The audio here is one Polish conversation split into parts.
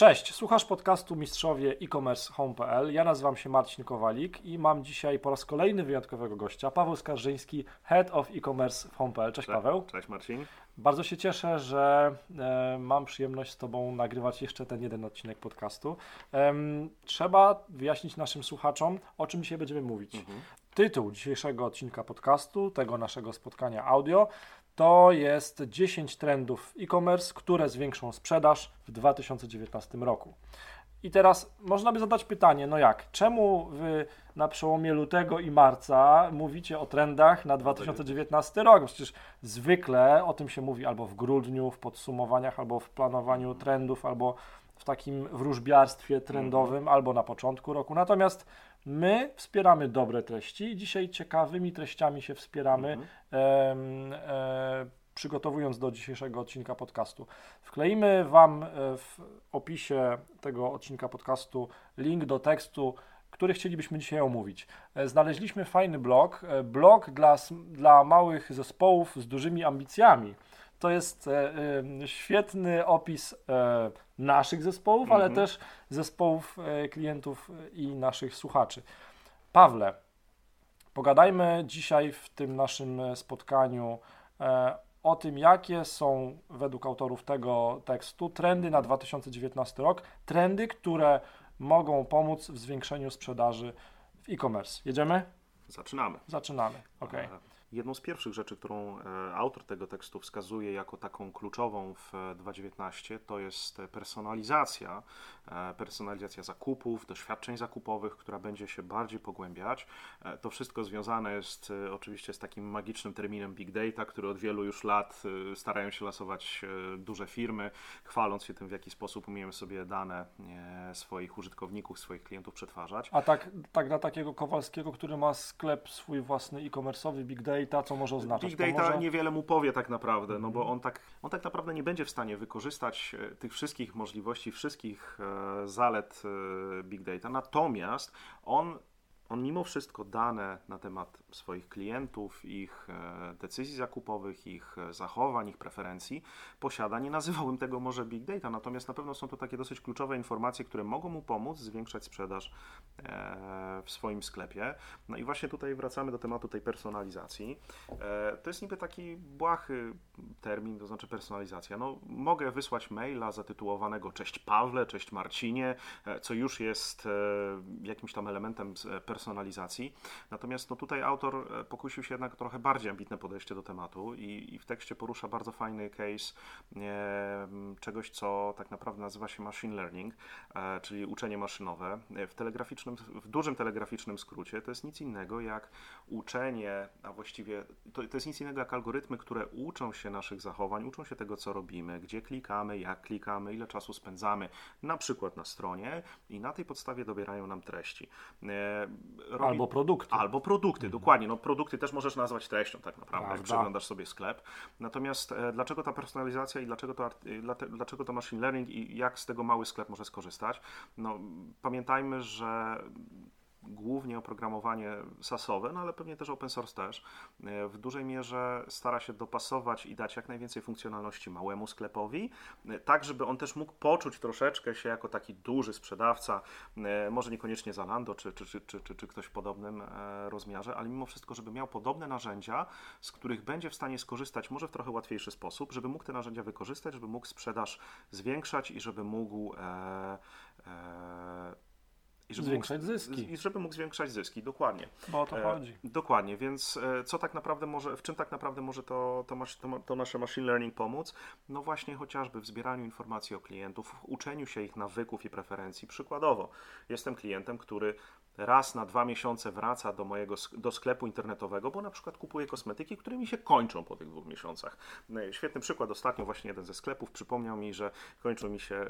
Cześć, słuchasz podcastu Mistrzowie e-commerce home.pl. Ja nazywam się Marcin Kowalik i mam dzisiaj po raz kolejny wyjątkowego gościa, Paweł Skarżyński, Head of e-commerce w home.pl. Cześć, Paweł. Cześć Marcin. Bardzo się cieszę, że e, mam przyjemność z Tobą nagrywać jeszcze ten jeden odcinek podcastu. E, trzeba wyjaśnić naszym słuchaczom, o czym dzisiaj będziemy mówić. Mhm. Tytuł dzisiejszego odcinka podcastu, tego naszego spotkania audio, to jest 10 trendów e-commerce, które zwiększą sprzedaż w 2019 roku. I teraz można by zadać pytanie, no jak, czemu wy na przełomie lutego i marca mówicie o trendach na 2019 rok? Przecież zwykle o tym się mówi albo w grudniu, w podsumowaniach, albo w planowaniu trendów, albo w takim wróżbiarstwie trendowym, mhm. albo na początku roku. Natomiast My wspieramy dobre treści i dzisiaj ciekawymi treściami się wspieramy, mhm. e, e, przygotowując do dzisiejszego odcinka podcastu. Wkleimy Wam e, w opisie tego odcinka podcastu link do tekstu, który chcielibyśmy dzisiaj omówić. E, znaleźliśmy fajny blog, e, blog dla, dla małych zespołów z dużymi ambicjami. To jest e, e, świetny opis e, naszych zespołów, mm -hmm. ale mhm. też zespołów e, klientów i naszych słuchaczy. Pawle, pogadajmy dzisiaj w tym naszym spotkaniu e, o tym, jakie są według autorów tego tekstu trendy na 2019 rok, trendy, które mogą pomóc w zwiększeniu sprzedaży w e-commerce. Jedziemy? Zaczynamy. Zaczynamy, ok. Jedną z pierwszych rzeczy, którą e, autor tego tekstu wskazuje jako taką kluczową w 2019, to jest personalizacja, e, personalizacja zakupów, doświadczeń zakupowych, która będzie się bardziej pogłębiać. E, to wszystko związane jest oczywiście z takim magicznym terminem big data, który od wielu już lat starają się lasować duże firmy, chwaląc się tym, w jaki sposób umiemy sobie dane swoich użytkowników, swoich klientów przetwarzać. A tak, tak dla takiego Kowalskiego, który ma sklep swój własny e-commerce'owy big data, data, co może oznaczać? Big data może... niewiele mu powie tak naprawdę, no bo on tak, on tak naprawdę nie będzie w stanie wykorzystać e, tych wszystkich możliwości, wszystkich e, zalet e, big data. Natomiast on on mimo wszystko dane na temat swoich klientów, ich e, decyzji zakupowych, ich e, zachowań, ich preferencji posiada. Nie nazywałbym tego może big data, natomiast na pewno są to takie dosyć kluczowe informacje, które mogą mu pomóc zwiększać sprzedaż e, w swoim sklepie. No i właśnie tutaj wracamy do tematu tej personalizacji. To jest niby taki błahy termin, to znaczy personalizacja. No, mogę wysłać maila zatytułowanego Cześć Pawle, Cześć Marcinie, co już jest jakimś tam elementem personalizacji personalizacji. Natomiast no, tutaj autor e, pokusił się jednak trochę bardziej ambitne podejście do tematu i, i w tekście porusza bardzo fajny case e, czegoś, co tak naprawdę nazywa się machine learning, e, czyli uczenie maszynowe. E, w, telegraficznym, w dużym telegraficznym skrócie to jest nic innego jak uczenie, a właściwie to, to jest nic innego jak algorytmy, które uczą się naszych zachowań, uczą się tego, co robimy, gdzie klikamy, jak klikamy, ile czasu spędzamy, na przykład na stronie i na tej podstawie dobierają nam treści. E, robi... Albo produkty. Albo produkty, mhm. dokładnie. No, produkty też możesz nazwać treścią tak naprawdę, Prawda. jak przeglądasz sobie sklep. Natomiast e, dlaczego ta personalizacja i dlaczego to, dlaczego to machine learning i jak z tego mały sklep może skorzystać? No, pamiętajmy, że głównie oprogramowanie sasowe, no ale pewnie też open source też, e, w dużej mierze stara się dopasować i dać jak najwięcej funkcjonalności małemu sklepowi, e, tak żeby on też mógł poczuć troszeczkę się jako taki duży sprzedawca, e, może niekoniecznie Zalando czy, czy, czy, czy, czy ktoś w podobnym rozmiarze, ale mimo wszystko, żeby miał podobne narzędzia, z których będzie w stanie skorzystać może w trochę łatwiejszy sposób, żeby mógł te narzędzia wykorzystać, żeby mógł sprzedaż zwiększać i żeby mógł e, e, i żeby zwiększać mógł, zyski. I żeby mógł zwiększać zyski, dokładnie. Bo o to chodzi. E, dokładnie, więc e, co tak naprawdę może, w czym tak naprawdę może to, to, to, to, nasze machine learning pomóc? No właśnie chociażby w zbieraniu informacji o klientów, w uczeniu się ich nawyków i preferencji. Przykładowo, jestem klientem, który raz na dwa miesiące wraca do mojego do sklepu internetowego, bo na przykład kupuje kosmetyki, które mi się kończą po tych dwóch miesiącach. E, świetny przykład, ostatnio właśnie jeden ze sklepów przypomniał mi, że kończył mi się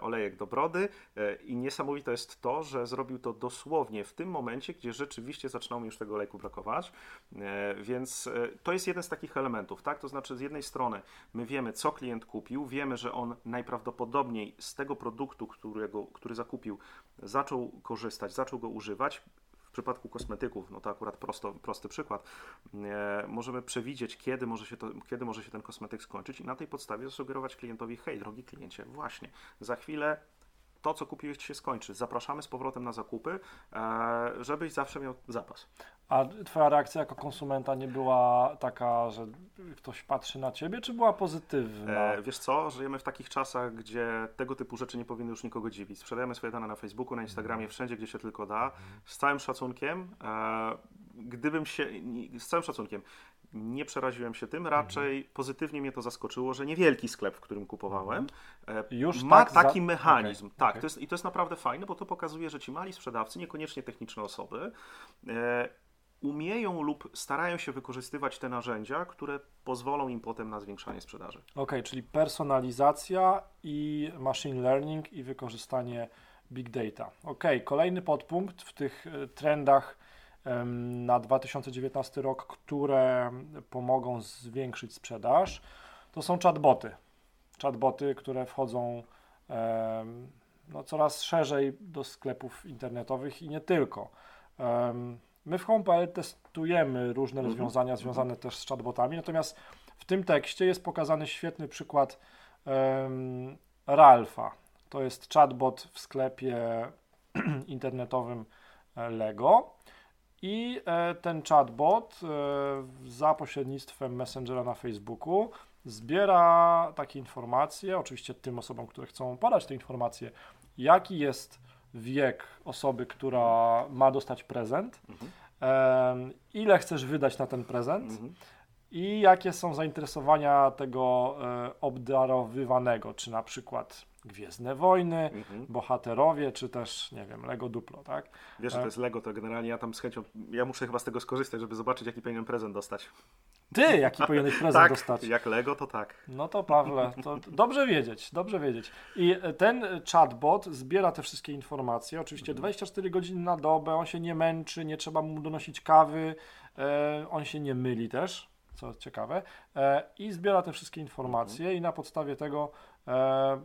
olejek do brody e, i niesamowite jest to, że zrobił to dosłownie w tym momencie, gdzie rzeczywiście zaczynało mi już tego olejku brakować, e, więc to jest jeden z takich elementów, tak? To znaczy z jednej strony my wiemy, co klient kupił, wiemy, że on najprawdopodobniej z tego produktu, którego, który zakupił, zaczął korzystać, zaczął go używać. W przypadku kosmetyków, no to akurat prosto, prosty przykład, e, możemy przewidzieć, kiedy może, się to, kiedy może się ten kosmetyk skończyć i na tej podstawie zasugerować klientowi, hej, drogi kliencie, właśnie, za chwilę to, co kupiłeś, się skończy. Zapraszamy z powrotem na zakupy, e, żebyś zawsze miał zapas. A twoja reakcja jako konsumenta nie była taka, że ktoś patrzy na ciebie, czy była pozytywna? E, wiesz co, żyjemy w takich czasach, gdzie tego typu rzeczy nie powinny już nikogo dziwić. Sprzedajemy swoje dane na Facebooku, na Instagramie, wszędzie, gdzie się tylko da. Z całym szacunkiem, e, gdybym się, z całym szacunkiem, nie przeraziłem się tym, raczej mhm. pozytywnie mnie to zaskoczyło, że niewielki sklep, w którym kupowałem. E, Już ma tak taki za... mechanizm. Okay. Tak, okay. To jest, i to jest naprawdę fajne, bo to pokazuje, że ci mali sprzedawcy, niekoniecznie techniczne osoby, e, umieją lub starają się wykorzystywać te narzędzia, które pozwolą im potem na zwiększanie sprzedaży. Okay, czyli personalizacja i machine learning i wykorzystanie big data. Ok, kolejny podpunkt w tych e, trendach na 2019 rok, które pomogą zwiększyć sprzedaż, to są chatboty. Chatboty, które wchodzą no, coraz szerzej do sklepów internetowych i nie tylko. My w Home.pl testujemy różne mhm. rozwiązania związane też z chatbotami, natomiast w tym tekście jest pokazany świetny przykład um, Ralfa. To jest chatbot w sklepie internetowym e, Lego. I e, ten chatbot e, za pośrednictwem Messengera na Facebooku zbiera takie informacje, oczywiście tym osobom, które chcą podać te informacje, jaki jest wiek osoby, która ma dostać prezent, mhm. ile chcesz wydać na ten prezent mhm. i jakie są zainteresowania tego e, obdarowywanego, czy na przykład Gwiezdne Wojny, mhm. bohaterowie, czy też, nie wiem, Lego Duplo, tak? Wiesz, że to e, jest Lego, to generalnie ja tam z chęcią, ja muszę chyba z tego skorzystać, żeby zobaczyć, jaki powinienem prezent dostać. Ty, jaki powinieneś prezent tak, dostać? jak Lego, to tak. No to Pawle, to dobrze wiedzieć, dobrze wiedzieć. I ten chatbot zbiera te wszystkie informacje, oczywiście 24 mhm. godziny na dobę, on się nie męczy, nie trzeba mu donosić kawy, e, on się nie myli też, co ciekawe, e, i zbiera te wszystkie informacje mhm. i na podstawie tego e,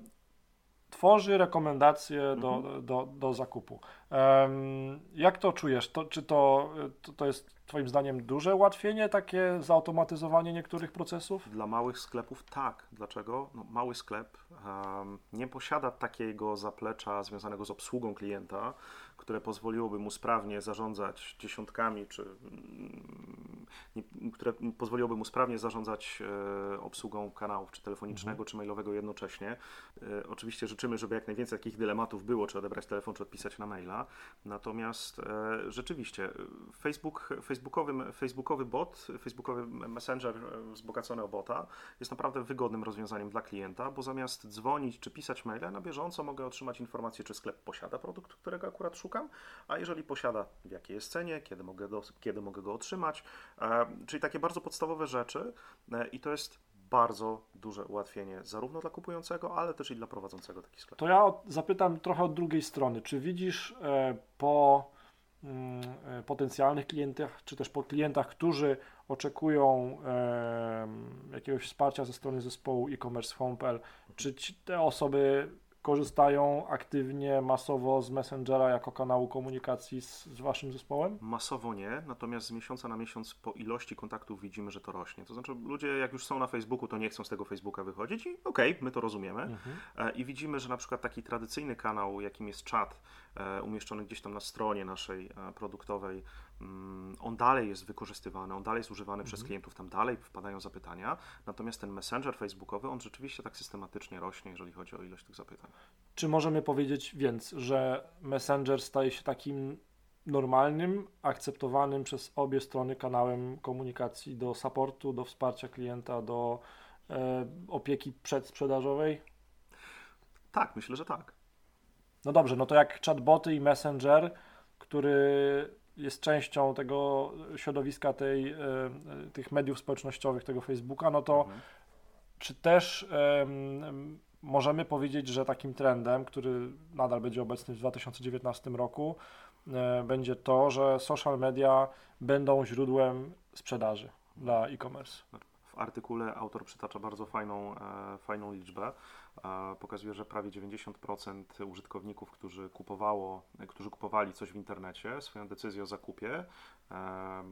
tworzy rekomendacje do, mhm. do, do zakupu. Jak to czujesz? To, czy to, to, to jest Twoim zdaniem duże ułatwienie, takie zautomatyzowanie niektórych procesów? Dla małych sklepów tak. Dlaczego? No, mały sklep um, nie posiada takiego zaplecza związanego z obsługą klienta, które pozwoliłoby mu sprawnie zarządzać dziesiątkami, czy mm, nie, które pozwoliłoby mu sprawnie zarządzać e, obsługą kanałów, czy telefonicznego, mhm. czy mailowego jednocześnie. E, oczywiście życzymy, żeby jak najwięcej takich dylematów było, czy odebrać telefon, czy odpisać na maila. Natomiast e, rzeczywiście Facebook, facebookowy, facebookowy bot, facebookowy messenger wzbogacony o bota jest naprawdę wygodnym rozwiązaniem dla klienta, bo zamiast dzwonić czy pisać maile, na bieżąco mogę otrzymać informację, czy sklep posiada produkt, którego akurat szukam a jeżeli posiada, w jakiej jest cenie, kiedy mogę, do, kiedy mogę go otrzymać, e, czyli takie bardzo podstawowe rzeczy e, i to jest bardzo duże ułatwienie zarówno dla kupującego, ale też i dla prowadzącego taki sklep. To ja zapytam trochę od drugiej strony. Czy widzisz e, po potencjalnych klientach, czy też po klientach, którzy oczekują e, jakiegoś wsparcia ze strony zespołu e-commerce home.pl, czy te osoby korzystają aktywnie, masowo z Messengera jako kanału komunikacji z, z Waszym zespołem? Masowo nie, natomiast z miesiąca na miesiąc po ilości kontaktów widzimy, że to rośnie. To znaczy ludzie jak już są na Facebooku, to nie chcą z tego Facebooka wychodzić i okej, okay, my to rozumiemy. Mhm. E, I widzimy, że na przykład taki tradycyjny kanał, jakim jest czat, e, umieszczony gdzieś tam na stronie naszej e, produktowej, mm, on dalej jest wykorzystywany, on dalej jest używany mhm. przez klientów, tam dalej wpadają zapytania, natomiast ten messenger facebookowy, on rzeczywiście tak systematycznie rośnie, jeżeli chodzi o ilość tych zapytań. Czy możemy powiedzieć więc, że Messenger staje się takim normalnym, akceptowanym przez obie strony kanałem komunikacji do supportu, do wsparcia klienta, do e, opieki przedsprzedażowej? Tak, myślę, że tak. No dobrze, no to jak chatboty i Messenger, który jest częścią tego środowiska tej, e, tych mediów społecznościowych, tego Facebooka, no to mhm. czy też możemy powiedzieć, że takim trendem, który nadal będzie obecny w 2019 roku, e, będzie to, że social media będą źródłem sprzedaży dla e-commerce. W artykule autor przytacza bardzo fajną, e, fajną liczbę. Pokazuje, że prawie 90% użytkowników, którzy, kupowało, którzy kupowali coś w internecie, swoją decyzję o zakupie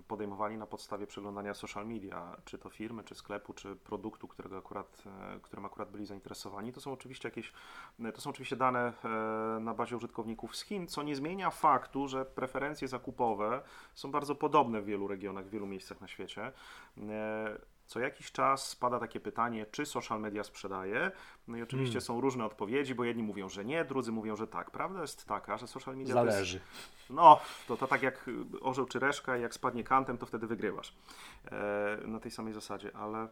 podejmowali na podstawie przeglądania social media, czy to firmy, czy sklepu, czy produktu, którego akurat, e, którym akurat byli zainteresowani. To są oczywiście jakieś, to są oczywiście dane e, na bazie użytkowników z Chin, co nie zmienia faktu, że preferencje zakupowe są bardzo podobne w wielu regionach, w wielu miejscach na świecie. E, co jakiś czas spada takie pytanie, czy social media sprzedaje. No i oczywiście hmm. są różne odpowiedzi, bo jedni mówią, że nie, drudzy mówią, że tak. Prawda jest taka, że social media. Zależy. Jest, no, to, to tak jak orzeł czy reszka, jak spadnie kantem, to wtedy wygrywasz. E, na tej samej zasadzie, ale.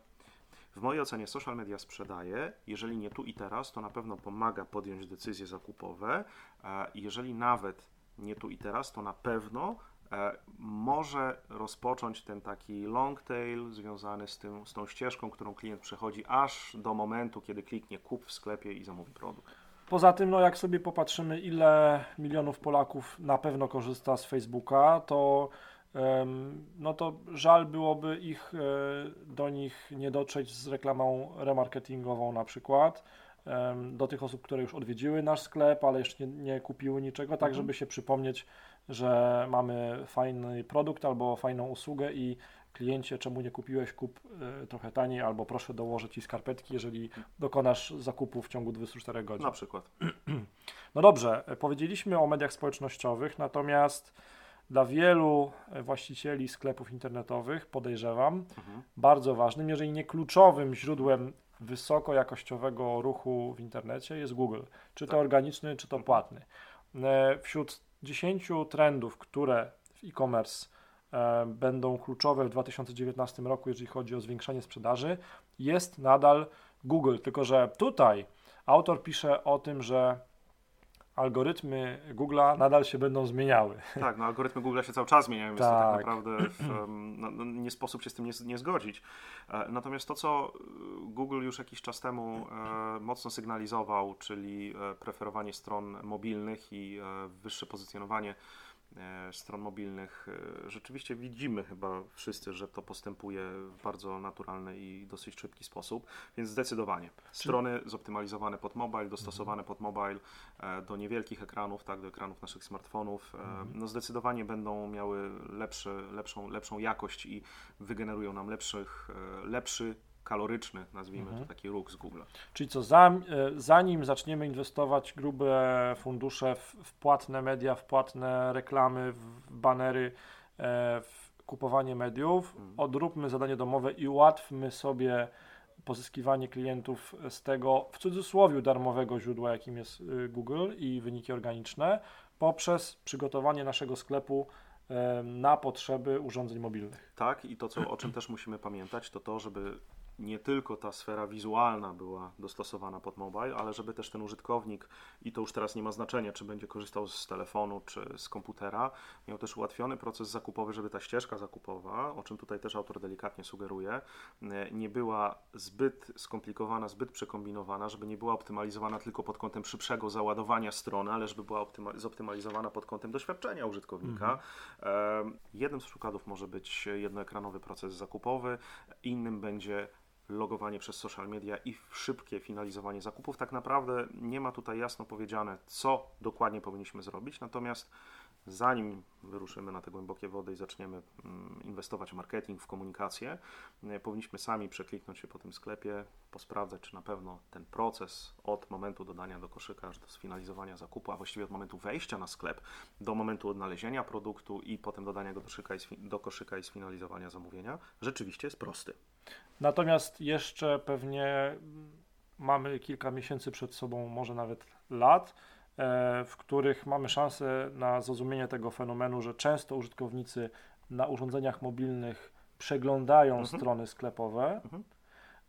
W mojej ocenie social media sprzedaje, jeżeli nie tu i teraz, to na pewno pomaga podjąć decyzje zakupowe. Jeżeli nawet nie tu i teraz, to na pewno E, może rozpocząć ten taki long tail związany z, tym, z tą ścieżką, którą klient przechodzi aż do momentu, kiedy kliknie kup w sklepie i zamówi produkt. Poza tym, no jak sobie popatrzymy, ile milionów Polaków na pewno korzysta z Facebooka, to no to żal byłoby ich e, do nich nie dotrzeć z reklamą remarketingową na przykład do tych osób, które już odwiedziły nasz sklep, ale jeszcze nie, nie kupiły niczego, tak mhm. żeby się przypomnieć, że mamy fajny produkt albo fajną usługę i kliencie, czemu nie kupiłeś, kup y, trochę taniej, albo proszę dołożyć Ci skarpetki, jeżeli dokonasz zakupu w ciągu 24 godzin. Na przykład. No dobrze, powiedzieliśmy o mediach społecznościowych, natomiast dla wielu właścicieli sklepów internetowych, podejrzewam, mhm. bardzo ważnym, jeżeli nie kluczowym źródłem wysokojakościowego ruchu w internecie jest Google. Czy to tak. organiczny, czy to płatny. E, wśród 10 trendów, które w e-commerce e, będą kluczowe w 2019 roku, jeżeli chodzi o zwiększanie sprzedaży, jest nadal Google. Tylko, że tutaj autor pisze o tym, że algorytmy Google'a nadal się będą zmieniały. Tak, no algorytmy Google'a się cały czas zmieniają, więc tak. to tak naprawdę w, no, no, nie sposób się z tym nie, nie, zgodzić. E, natomiast to, co Google już jakiś czas temu e, mocno sygnalizował, czyli e, preferowanie stron mobilnych i e, wyższe pozycjonowanie E, stron mobilnych. E, rzeczywiście widzimy chyba wszyscy, że to postępuje w bardzo naturalny i dosyć szybki sposób, więc zdecydowanie. Strony zoptymalizowane pod mobile, dostosowane pod mobile e, do niewielkich ekranów, tak, do ekranów naszych smartfonów, mhm. no zdecydowanie będą miały lepszy, lepszą, lepszą jakość i wygenerują nam lepszych, lepszy kaloryczny, nazwijmy mhm. to taki ruch z Google. Czyli co, za, e, zanim zaczniemy inwestować grube fundusze w, w płatne media, w płatne reklamy, w banery, e, w kupowanie mediów, mhm. odróbmy zadanie domowe i ułatwmy sobie pozyskiwanie klientów z tego, w cudzysłowie, darmowego źródła, jakim jest y, Google i wyniki organiczne, poprzez przygotowanie naszego sklepu e, na potrzeby urządzeń mobilnych. Tak, i to, co, o czym też musimy pamiętać, to to, żeby nie tylko ta sfera wizualna była dostosowana pod mobile, ale żeby też ten użytkownik, i to już teraz nie ma znaczenia, czy będzie korzystał z telefonu, czy z komputera, miał też ułatwiony proces zakupowy, żeby ta ścieżka zakupowa, o czym tutaj też autor delikatnie sugeruje, nie była zbyt skomplikowana, zbyt przekombinowana, żeby nie była optymalizowana tylko pod kątem szybszego załadowania strony, ale żeby była zoptymalizowana pod kątem doświadczenia użytkownika. Mhm. Jednym z przykładów może być jednoekranowy proces zakupowy, innym będzie logowanie przez social media i szybkie finalizowanie zakupów. Tak naprawdę nie ma tutaj jasno powiedziane, co dokładnie powinniśmy zrobić, natomiast zanim wyruszymy na te głębokie wody i zaczniemy mm, inwestować w marketing, w komunikację, e, powinniśmy sami przekliknąć się po tym sklepie, posprawdzać, czy na pewno ten proces od momentu dodania do koszyka aż do sfinalizowania zakupu, a właściwie od momentu wejścia na sklep do momentu odnalezienia produktu i potem dodania go do koszyka i, do koszyka i sfinalizowania zamówienia, rzeczywiście jest prosty. Natomiast jeszcze pewnie mamy kilka miesięcy przed sobą, może nawet lat, e, w których mamy szansę na zrozumienie tego fenomenu, że często użytkownicy na urządzeniach mobilnych przeglądają mhm. strony sklepowe, mhm.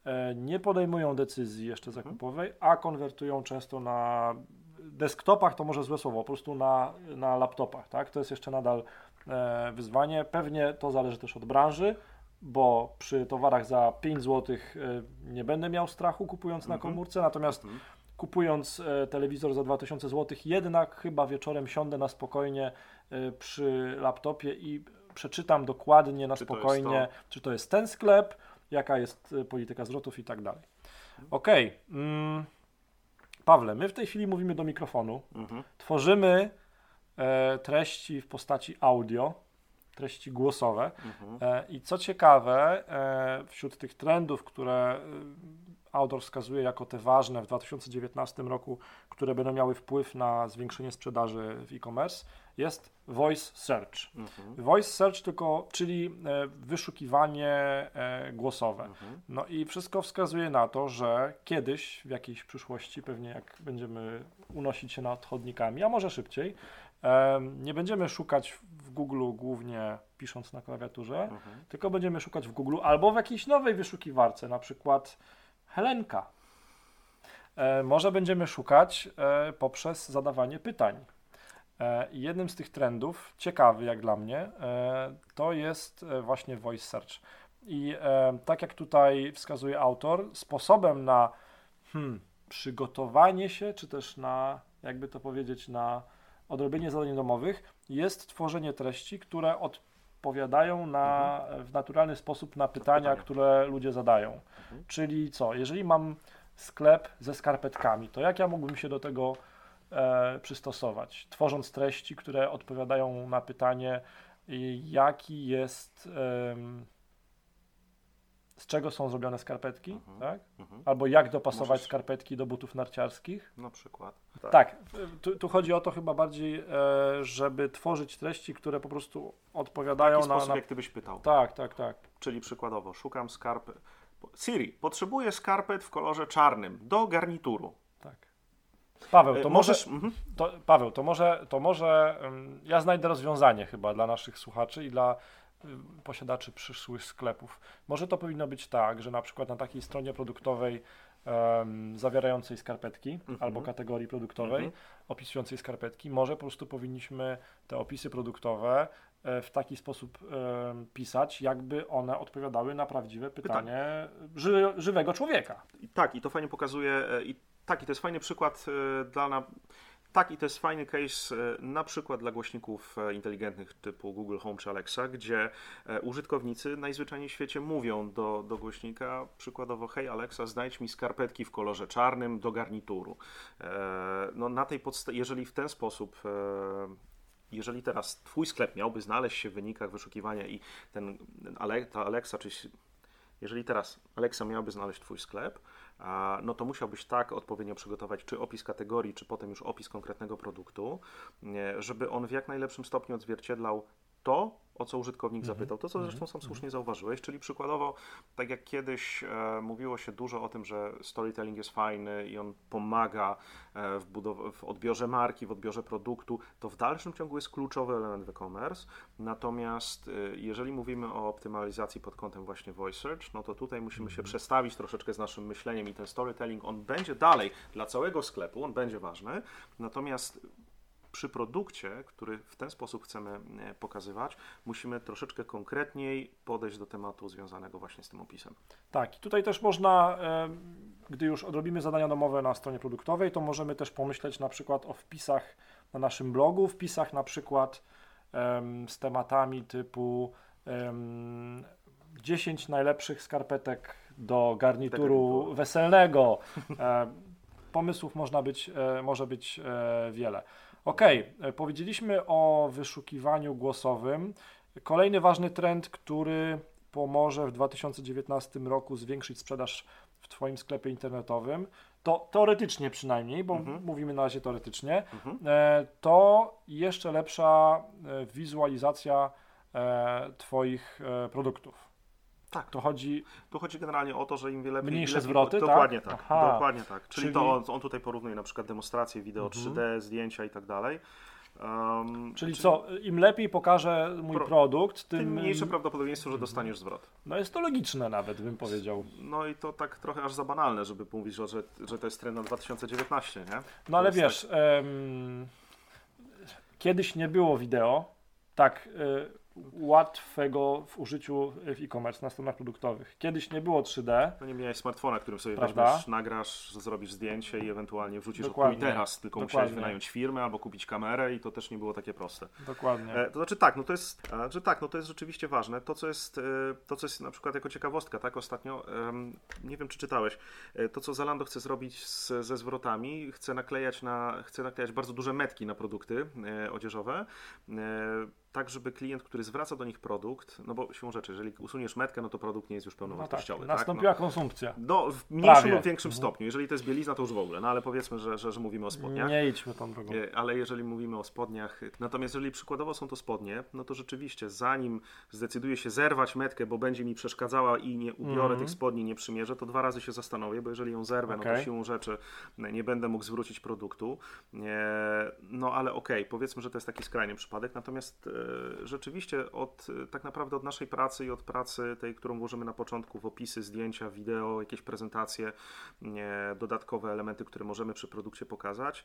E, nie podejmują decyzji jeszcze mhm. zakupowej, a konwertują często na desktopach, to może złe słowo, po prostu na, na laptopach. Tak? To jest jeszcze nadal e, wyzwanie. Pewnie to zależy też od branży bo przy towarach za 5 zł e, nie będę miał strachu kupując na mhm. komórce, natomiast mhm. kupując e, telewizor za 2000 zł, jednak chyba wieczorem siądę na spokojnie e, przy laptopie i przeczytam dokładnie na czy spokojnie, to czy to jest ten sklep, jaka jest polityka zwrotów i tak dalej. Mhm. Okej. Okay. Mm, Pawle, my w tej chwili mówimy do mikrofonu, Mhm. tworzymy e, treści w postaci audio, treści głosowe. Mhm. E, I co ciekawe, e, wśród tych trendów, które e, autor wskazuje jako te ważne w 2019 roku, które będą miały wpływ na zwiększenie sprzedaży w e-commerce, jest voice search. Mhm. Voice search tylko, czyli wyszukiwanie głosowe. Mhm. No i wszystko wskazuje na to, że kiedyś, w jakiejś przyszłości, pewnie jak będziemy unosić się nad chodnikami, a może szybciej, nie będziemy szukać Google głównie pisząc na klawiaturze, Mhm. tylko będziemy szukać w Google albo w jakiejś nowej wyszukiwarce, na przykład Helenka. E, może będziemy szukać e, poprzez zadawanie pytań. E, jednym z tych trendów, ciekawy jak dla mnie, e, to jest e, właśnie voice search. I e, tak jak tutaj wskazuje autor, sposobem na hmm, przygotowanie się, czy też na, jakby to powiedzieć, na odrobienie zadań domowych, jest tworzenie treści, które odpowiadają na, w naturalny sposób na pytania, które ludzie zadają. Mhm. Czyli co, jeżeli mam sklep ze skarpetkami, to jak ja mógłbym się do tego e, przystosować, tworząc treści, które odpowiadają na pytanie, jaki jest, em, z czego są zrobione skarpetki, Mhm. tak? Mhm. Albo jak dopasować Możesz- skarpetki do butów narciarskich. Na przykład. Tak, tu, tu chodzi o to chyba bardziej, e, żeby tworzyć treści, które po prostu odpowiadają taki na, sposób, na... jak ty byś pytał. Tak, tak, tak. Czyli przykładowo, szukam skarpet. Siri, potrzebuję skarpet w kolorze czarnym do garnituru. tak. Paweł, E, to może, możesz. Mhm. to, Paweł, to może, to może ym, ja znajdę rozwiązanie chyba dla naszych słuchaczy i dla posiadaczy przyszłych sklepów. Może to powinno być tak, że na przykład na takiej stronie produktowej em, zawierającej skarpetki Mhm. albo kategorii produktowej Mhm. opisującej skarpetki, może po prostu powinniśmy te opisy produktowe e, w taki sposób em, pisać, jakby one odpowiadały na prawdziwe pytanie ży, żywego człowieka. I tak, i to fajnie pokazuje. e, I tak, i to jest fajny przykład e, dla. Na, tak, i to jest fajny case e, na przykład dla głośników e, inteligentnych typu Google Home czy Alexa, gdzie e, użytkownicy najzwyczajniej w świecie mówią do, do głośnika przykładowo: Hej Alexa, znajdź mi skarpetki w kolorze czarnym do garnituru. No, na tej jeżeli w ten sposób. Jeżeli teraz Twój sklep miałby znaleźć się w wynikach wyszukiwania i ten, ta Alexa, czy jeżeli teraz Alexa miałaby znaleźć Twój sklep, no to musiałbyś tak odpowiednio przygotować czy opis kategorii, czy potem już opis konkretnego produktu, nie, żeby on w jak najlepszym stopniu odzwierciedlał to, o co użytkownik Mhm. zapytał. To, co zresztą sam słusznie zauważyłeś, czyli przykładowo, tak jak kiedyś e, mówiło się dużo o tym, że storytelling jest fajny i on pomaga e, w, w odbiorze marki, w odbiorze produktu, to w dalszym ciągu jest kluczowy element w e-commerce. Natomiast e, jeżeli mówimy o optymalizacji pod kątem właśnie voice search, no to tutaj musimy się przestawić troszeczkę z naszym myśleniem i ten storytelling, on będzie dalej dla całego sklepu, on będzie ważny, natomiast przy produkcie, który w ten sposób chcemy e, pokazywać, musimy troszeczkę konkretniej podejść do tematu związanego właśnie z tym opisem. Tak, i tutaj też można, em, gdy już odrobimy zadania domowe na stronie produktowej, to możemy też pomyśleć na przykład o wpisach na naszym blogu, wpisach na przykład z tematami typu em, 10 najlepszych skarpetek do garnituru weselnego. E, pomysłów można być, e, może być e, wiele. Okej, e, powiedzieliśmy o wyszukiwaniu głosowym. Kolejny ważny trend, który pomoże w 2019 roku zwiększyć sprzedaż w Twoim sklepie internetowym, to teoretycznie przynajmniej, bo Mhm. mówimy na razie teoretycznie, Mhm. e, to jeszcze lepsza e, wizualizacja Twoich produktów. Tak. To chodzi, Tu chodzi generalnie o to, że im lepiej. Mniejsze lepiej, zwroty, tak? Dokładnie tak. Aha. Dokładnie tak. Czyli, Czyli- to on, on tutaj porównuje na przykład demonstrację wideo Mhm. 3D, zdjęcia i tak dalej. Um, czyli co, im lepiej pokażę mój Pro- produkt, tym, Tym mniejsze prawdopodobieństwo, że dostaniesz zwrot. No jest to logiczne nawet, bym powiedział. No i to tak trochę aż za banalne, żeby mówić, że, że, to jest trend na 2019, nie? No ale wiesz, em, kiedyś nie było wideo tak y, łatwego w użyciu w e-commerce na stronach produktowych. Kiedyś nie było 3D. No nie miałeś smartfona, którym sobie Prawda? weźmiesz, nagrasz, zrobisz zdjęcie i ewentualnie wrzucisz Dokładnie. teraz, tylko Dokładnie. musiałeś wynająć firmę albo kupić kamerę i to też nie było takie proste. Dokładnie. E, To znaczy tak, no to jest, że tak, no to jest rzeczywiście ważne. To co jest, e, to co jest na przykład jako ciekawostka, tak ostatnio, nie wiem czy czytałeś, e, to co Zalando chce zrobić z, ze zwrotami, chce naklejać na, chce naklejać bardzo duże metki na produkty e, odzieżowe, tak żeby klient, który zwraca do nich produkt, no bo siłą rzeczy, jeżeli usuniesz metkę, no to produkt nie jest już no tak, pełnowartościowy. tak? nastąpiła konsumpcja. No, w mniejszym Prawie. lub większym stopniu. Jeżeli to jest bielizna, to już w ogóle, no ale powiedzmy, że, że, że mówimy o spodniach. Nie idźmy tą drogą. E, Ale jeżeli mówimy o spodniach, natomiast jeżeli przykładowo są to spodnie, no to rzeczywiście zanim zdecyduję się zerwać metkę, bo będzie mi przeszkadzała i nie ubiorę Mhm. tych spodni, nie przymierzę, to dwa razy się zastanowię, bo jeżeli ją zerwę, no to siłą rzeczy nie będę mógł zwrócić produktu. E, No ale okej, powiedzmy, że to jest taki skrajny przypadek, natomiast e, rzeczywiście od, tak naprawdę od naszej pracy i od pracy tej, którą włożymy na początku w opisy, zdjęcia, wideo, jakieś prezentacje, dodatkowe elementy, które możemy przy produkcie pokazać,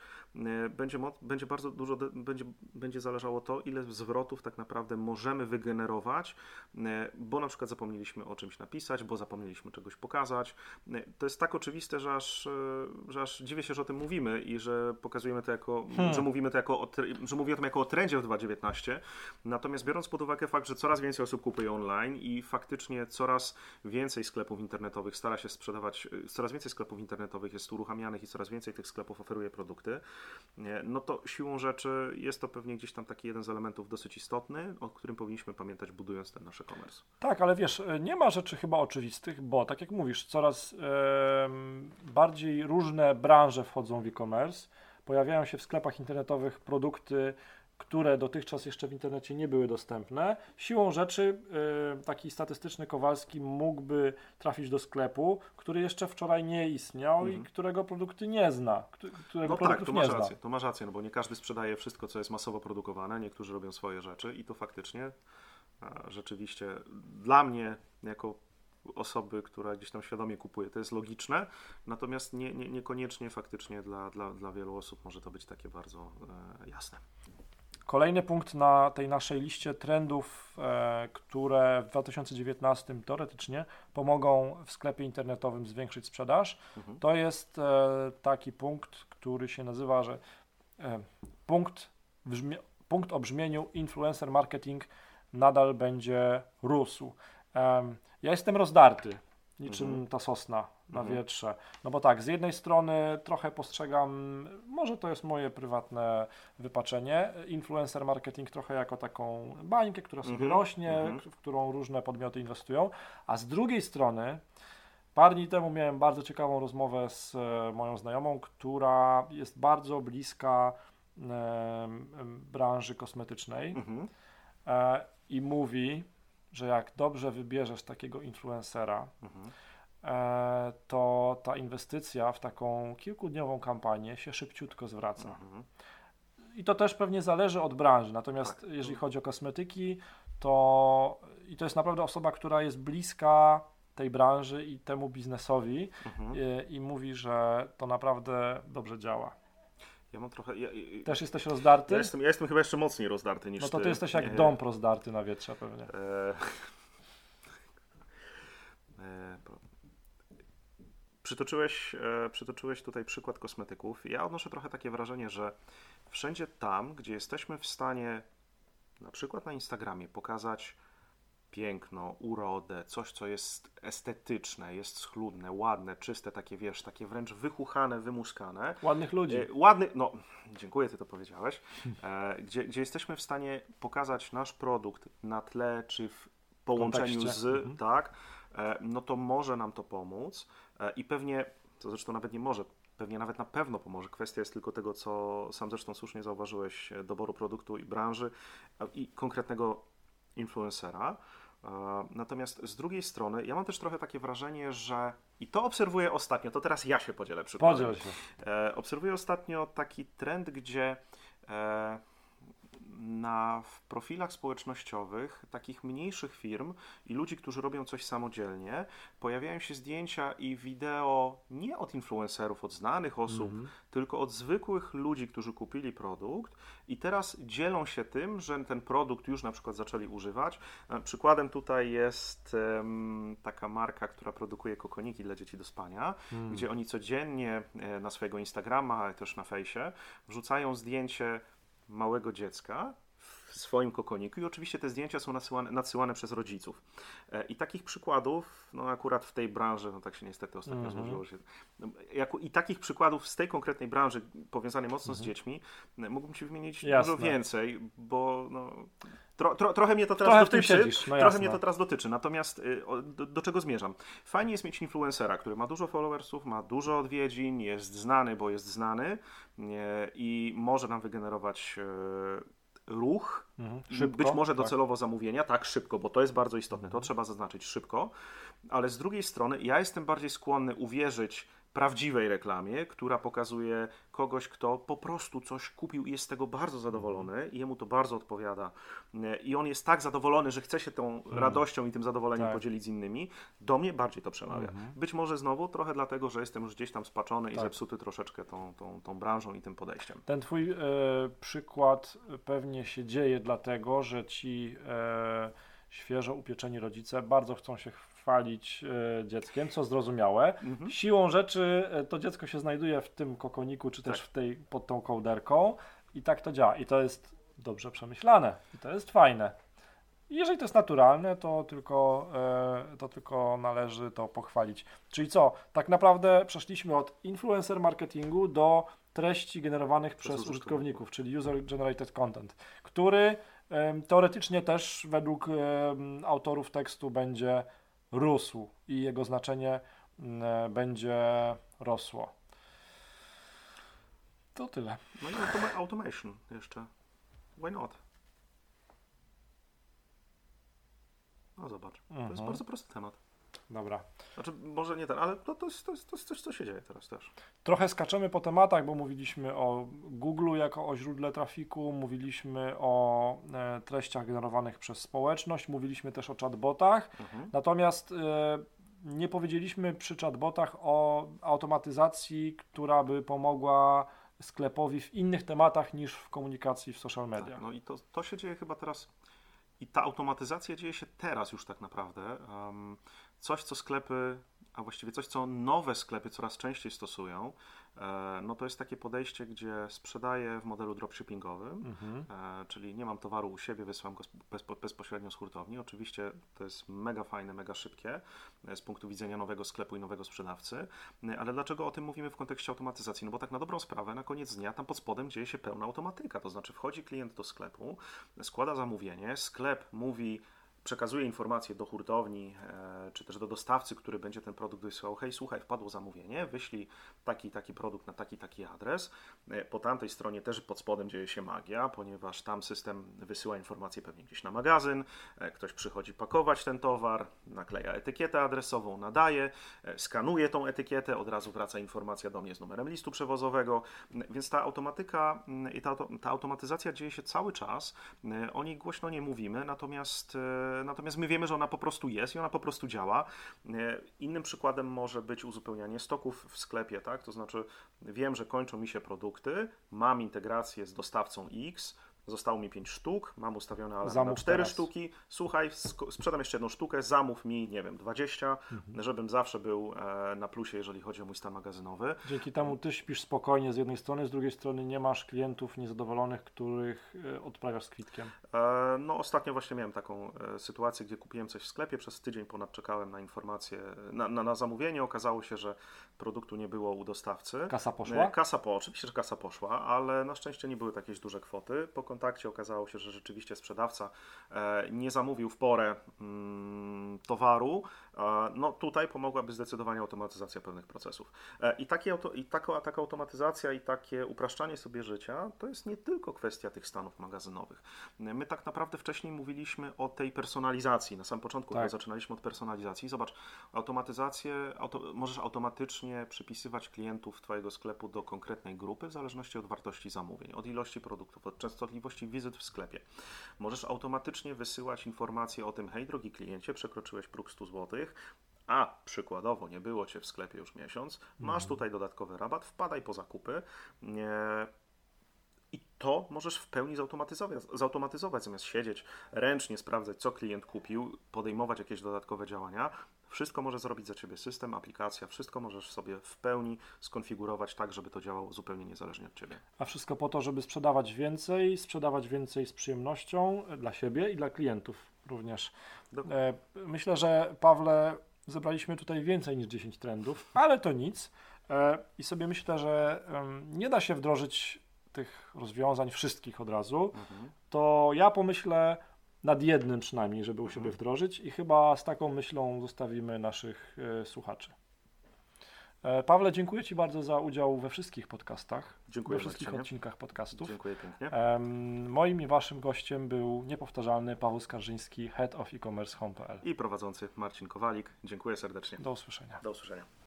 będzie, będzie bardzo dużo, będzie, będzie zależało to, ile zwrotów tak naprawdę możemy wygenerować, bo na przykład zapomnieliśmy o czymś napisać, bo zapomnieliśmy czegoś pokazać. To jest tak oczywiste, że aż, że aż dziwię się, że o tym mówimy i że pokazujemy to jako, Hmm. że mówimy to jako, o, że mówię o tym jako o trendzie w 2019. Natomiast biorąc pod uwagę fakt, że coraz więcej osób kupuje online i faktycznie coraz więcej sklepów internetowych stara się sprzedawać, y, coraz więcej sklepów internetowych jest uruchamianych i coraz więcej tych sklepów oferuje produkty, no to siłą rzeczy jest to pewnie gdzieś tam taki jeden z elementów dosyć istotny, o którym powinniśmy pamiętać budując ten nasz e-commerce. Tak, ale wiesz, e, nie ma rzeczy chyba oczywistych, bo tak jak mówisz, coraz em, bardziej różne branże wchodzą w e-commerce. Pojawiają się w sklepach internetowych produkty, które dotychczas jeszcze w internecie nie były dostępne. Siłą rzeczy e, taki statystyczny Kowalski mógłby trafić do sklepu, który jeszcze wczoraj nie istniał i którego produkty nie zna, któ- którego Mhm. No tak, to masz zna. rację, to masz rację, no bo nie każdy sprzedaje wszystko, co jest masowo produkowane, niektórzy robią swoje rzeczy i to faktycznie a, rzeczywiście dla mnie, jako osoby, która gdzieś tam świadomie kupuje, to jest logiczne, natomiast nie, nie, niekoniecznie faktycznie dla, dla, dla wielu osób może to być takie bardzo e, jasne. Kolejny punkt na tej naszej liście trendów, e, które w 2019 teoretycznie pomogą w sklepie internetowym zwiększyć sprzedaż, Mhm. to jest e, taki punkt, który się nazywa, że e, punkt, brzmi- punkt o brzmieniu influencer marketing nadal będzie rósł. Ja jestem rozdarty, niczym Mhm. ta sosna na Mhm. wietrze. No bo tak, z jednej strony trochę postrzegam, może to jest moje prywatne wypaczenie, influencer marketing trochę jako taką bańkę, która sobie Mhm. rośnie, Mhm. w którą różne podmioty inwestują, a z drugiej strony parę dni temu miałem bardzo ciekawą rozmowę z e, moją znajomą, która jest bardzo bliska em, branży kosmetycznej Mhm. e, i mówi, że jak dobrze wybierzesz takiego influencera, Mhm. E, to ta inwestycja w taką kilkudniową kampanię się szybciutko zwraca. Mhm. I to też pewnie zależy od branży. Natomiast Tak. jeżeli chodzi o kosmetyki, to i to jest naprawdę osoba, która jest bliska tej branży i temu biznesowi Mhm. e, i mówi, że to naprawdę dobrze działa. Ja mam trochę. Ja, ja, Też jesteś rozdarty? ja, jestem, ja jestem chyba jeszcze mocniej rozdarty niż no to ty. ty jesteś jak dąb rozdarty na wietrze pewnie. E, e, Przytoczyłeś, e, przytoczyłeś tutaj przykład kosmetyków. Ja odnoszę trochę takie wrażenie, że wszędzie tam, gdzie jesteśmy w stanie, na przykład na Instagramie, pokazać piękno, urodę, coś, co jest estetyczne, jest schludne, ładne, czyste, takie wiesz, takie wręcz wychuchane, wymuskane, Ładnych ludzi. E, Ładny, no dziękuję, ty to powiedziałeś. E, gdzie, gdzie jesteśmy w stanie pokazać nasz produkt na tle czy w połączeniu Kontekście. z, Mhm. tak, no to może nam to pomóc e, i pewnie, to zresztą nawet nie może, pewnie nawet na pewno pomoże. Kwestia jest tylko tego, co sam zresztą słusznie zauważyłeś, e, doboru produktu i branży e, i konkretnego influencera. E, Natomiast z drugiej strony, ja mam też trochę takie wrażenie, że i to obserwuję ostatnio, to teraz ja się podzielę przykładem. Podziel się. E, obserwuję ostatnio taki trend, gdzie e, na w profilach społecznościowych takich mniejszych firm i ludzi, którzy robią coś samodzielnie, pojawiają się zdjęcia i wideo nie od influencerów, od znanych osób, mm -hmm. tylko od zwykłych ludzi, którzy kupili produkt i teraz dzielą się tym, że ten produkt już na przykład zaczęli używać. E, przykładem tutaj jest um, taka marka, która produkuje kokoniki dla dzieci do spania, mm. gdzie oni codziennie e, na swojego Instagrama, ale też na fejsie wrzucają zdjęcie małego dziecka w swoim kokoniku i oczywiście te zdjęcia są nasyłane, nadsyłane przez rodziców. E, I takich przykładów, no akurat w tej branży, no tak się niestety ostatnio mm -hmm. złożyło się, no, jako, i takich przykładów z tej konkretnej branży powiązanej mocno mm -hmm. z mhm. dziećmi, mógłbym Ci wymienić Jasne. dużo więcej, bo no, Tro, tro, trochę mnie to teraz trochę dotyczy. No trochę mnie to teraz dotyczy. Natomiast y, do, do, czego zmierzam? Fajnie jest mieć influencera, który ma dużo followersów, ma dużo odwiedzin, jest znany, bo jest znany i może nam wygenerować y, ruch, mhm. szybko, być może tak. docelowo tak. zamówienia, tak szybko, bo to jest bardzo istotne, to mhm. trzeba zaznaczyć szybko, ale z drugiej strony ja jestem bardziej skłonny uwierzyć prawdziwej reklamie, która pokazuje kogoś, kto po prostu coś kupił i jest z tego bardzo zadowolony i jemu to bardzo odpowiada i on jest tak zadowolony, że chce się tą mm. radością i tym zadowoleniem tak. podzielić z innymi, do mnie bardziej to przemawia. -hmm. Być może znowu trochę dlatego, że jestem już gdzieś tam spaczony tak. i zepsuty troszeczkę tą, tą, tą branżą i tym podejściem. Ten twój e, przykład pewnie się dzieje dlatego, że ci e, świeżo upieczeni rodzice bardzo chcą się chwalić e, dzieckiem, co zrozumiałe. Mhm. Siłą rzeczy e, to dziecko się znajduje w tym kokoniku, czy też tak. w tej, pod tą kołderką i tak to działa. I to jest dobrze przemyślane i to jest fajne. Jeżeli to jest naturalne, to tylko, e, to tylko należy to pochwalić. Czyli co? Tak naprawdę przeszliśmy od influencer marketingu do treści generowanych przez, przez użytkowników, czyli user generated content, który teoretycznie też według autorów tekstu będzie rósł i jego znaczenie mm, e, będzie rosło. To tyle. No i automation jeszcze. Why not? No zobacz. To jest mhm. bardzo prosty temat. Dobra. Znaczy, może nie ten, ale to, to, jest, to, jest, to jest coś, co się dzieje teraz też. Trochę skaczemy po tematach, bo mówiliśmy o Google jako o źródle trafiku, mówiliśmy o e, treściach generowanych przez społeczność, mówiliśmy też o chatbotach. Mhm. Natomiast e, nie powiedzieliśmy przy chatbotach o automatyzacji, która by pomogła sklepowi w innych tematach niż w komunikacji w social media. Tak, no i to, to się dzieje chyba teraz. I ta automatyzacja dzieje się teraz już tak naprawdę. Um, coś, co sklepy, a właściwie coś, co nowe sklepy coraz częściej stosują, E, no to jest takie podejście, gdzie sprzedaję w modelu dropshippingowym, mhm. E, czyli nie mam towaru u siebie, wysyłam go bezpośrednio z hurtowni. Oczywiście to jest mega fajne, mega szybkie e, z punktu widzenia nowego sklepu i nowego sprzedawcy, ale dlaczego o tym mówimy w kontekście automatyzacji? No bo tak na dobrą sprawę, na koniec dnia tam pod spodem dzieje się pełna automatyka, to znaczy wchodzi klient do sklepu, składa zamówienie, sklep mówi przekazuje informacje do hurtowni, e, czy też do dostawcy, który będzie ten produkt wysyłał, hej, słuchaj, wpadło zamówienie, wyślij taki taki produkt na taki taki adres. E, po tamtej stronie też pod spodem dzieje się magia, ponieważ tam system wysyła informacje pewnie gdzieś na magazyn, e, ktoś przychodzi pakować ten towar, nakleja etykietę adresową, nadaje, skanuje tą etykietę, od razu wraca informacja do mnie z numerem listu przewozowego, więc ta automatyka i ta, ta automatyzacja dzieje się cały czas, o niej głośno nie mówimy, natomiast natomiast my wiemy, że ona po prostu jest i ona po prostu działa. E, innym przykładem może być uzupełnianie stoków w sklepie, tak? To znaczy wiem, że kończą mi się produkty, mam integrację z dostawcą X, Zostało mi 5 sztuk, mam ustawione alarm na 4 teraz. sztuki. Słuchaj, sprzedam jeszcze jedną sztukę, zamów mi, nie wiem, 20, mhm. żebym zawsze był e, na plusie, jeżeli chodzi o mój stan magazynowy. Dzięki temu ty śpisz spokojnie z jednej strony, z drugiej strony nie masz klientów niezadowolonych, których e, odprawiasz z kwitkiem. E, no ostatnio właśnie miałem taką sytuację, gdzie kupiłem coś w sklepie, przez tydzień ponad czekałem na informację, na, na, na zamówienie, okazało się, że produktu nie było u dostawcy. Kasa poszła? Kasa po, oczywiście, że kasa poszła, ale na szczęście nie były jakieś duże kwoty. Po kontakcie okazało się, że rzeczywiście sprzedawca e, nie zamówił w porę mm, towaru, no tutaj pomogłaby zdecydowanie automatyzacja pewnych procesów. E, I, takie, i taka, taka automatyzacja i takie upraszczanie sobie życia to jest nie tylko kwestia tych stanów magazynowych. My tak naprawdę wcześniej mówiliśmy o tej personalizacji. Na samym początku tak. zaczynaliśmy od personalizacji. Zobacz, automatyzację, auto, możesz automatycznie przypisywać klientów Twojego sklepu do konkretnej grupy w zależności od wartości zamówień, od ilości produktów, od częstotliwości możliwości wizyt w sklepie. Możesz automatycznie wysyłać informacje o tym, hej drogi kliencie, przekroczyłeś próg 100 zł, a przykładowo nie było Cię w sklepie już miesiąc, masz tutaj dodatkowy rabat, wpadaj po zakupy. I to możesz w pełni zautomatyzować, zautomatyzować, zamiast siedzieć ręcznie, sprawdzać, co klient kupił, podejmować jakieś dodatkowe działania. Wszystko może zrobić za Ciebie system, aplikacja, wszystko możesz sobie w pełni skonfigurować tak, żeby to działało zupełnie niezależnie od Ciebie. A wszystko po to, żeby sprzedawać więcej, sprzedawać więcej z przyjemnością dla siebie i dla klientów również. Dokładnie. E, Myślę, że Pawle zebraliśmy tutaj więcej niż 10 trendów, ale to nic. E, I sobie myślę, że nie da się wdrożyć tych rozwiązań wszystkich od razu. To ja pomyślę nad jednym przynajmniej, żeby u siebie wdrożyć i chyba z taką myślą zostawimy naszych e, słuchaczy. E, Pawle, dziękuję Ci bardzo za udział we wszystkich podcastach, Dziękuję we wszystkich Marcinie. odcinkach podcastów. Dziękuję pięknie. Moim i Waszym gościem był niepowtarzalny Paweł Skarżyński, Head of E-Commerce Home.pl. I prowadzący Marcin Kowalik. Dziękuję serdecznie. Do usłyszenia. Do usłyszenia.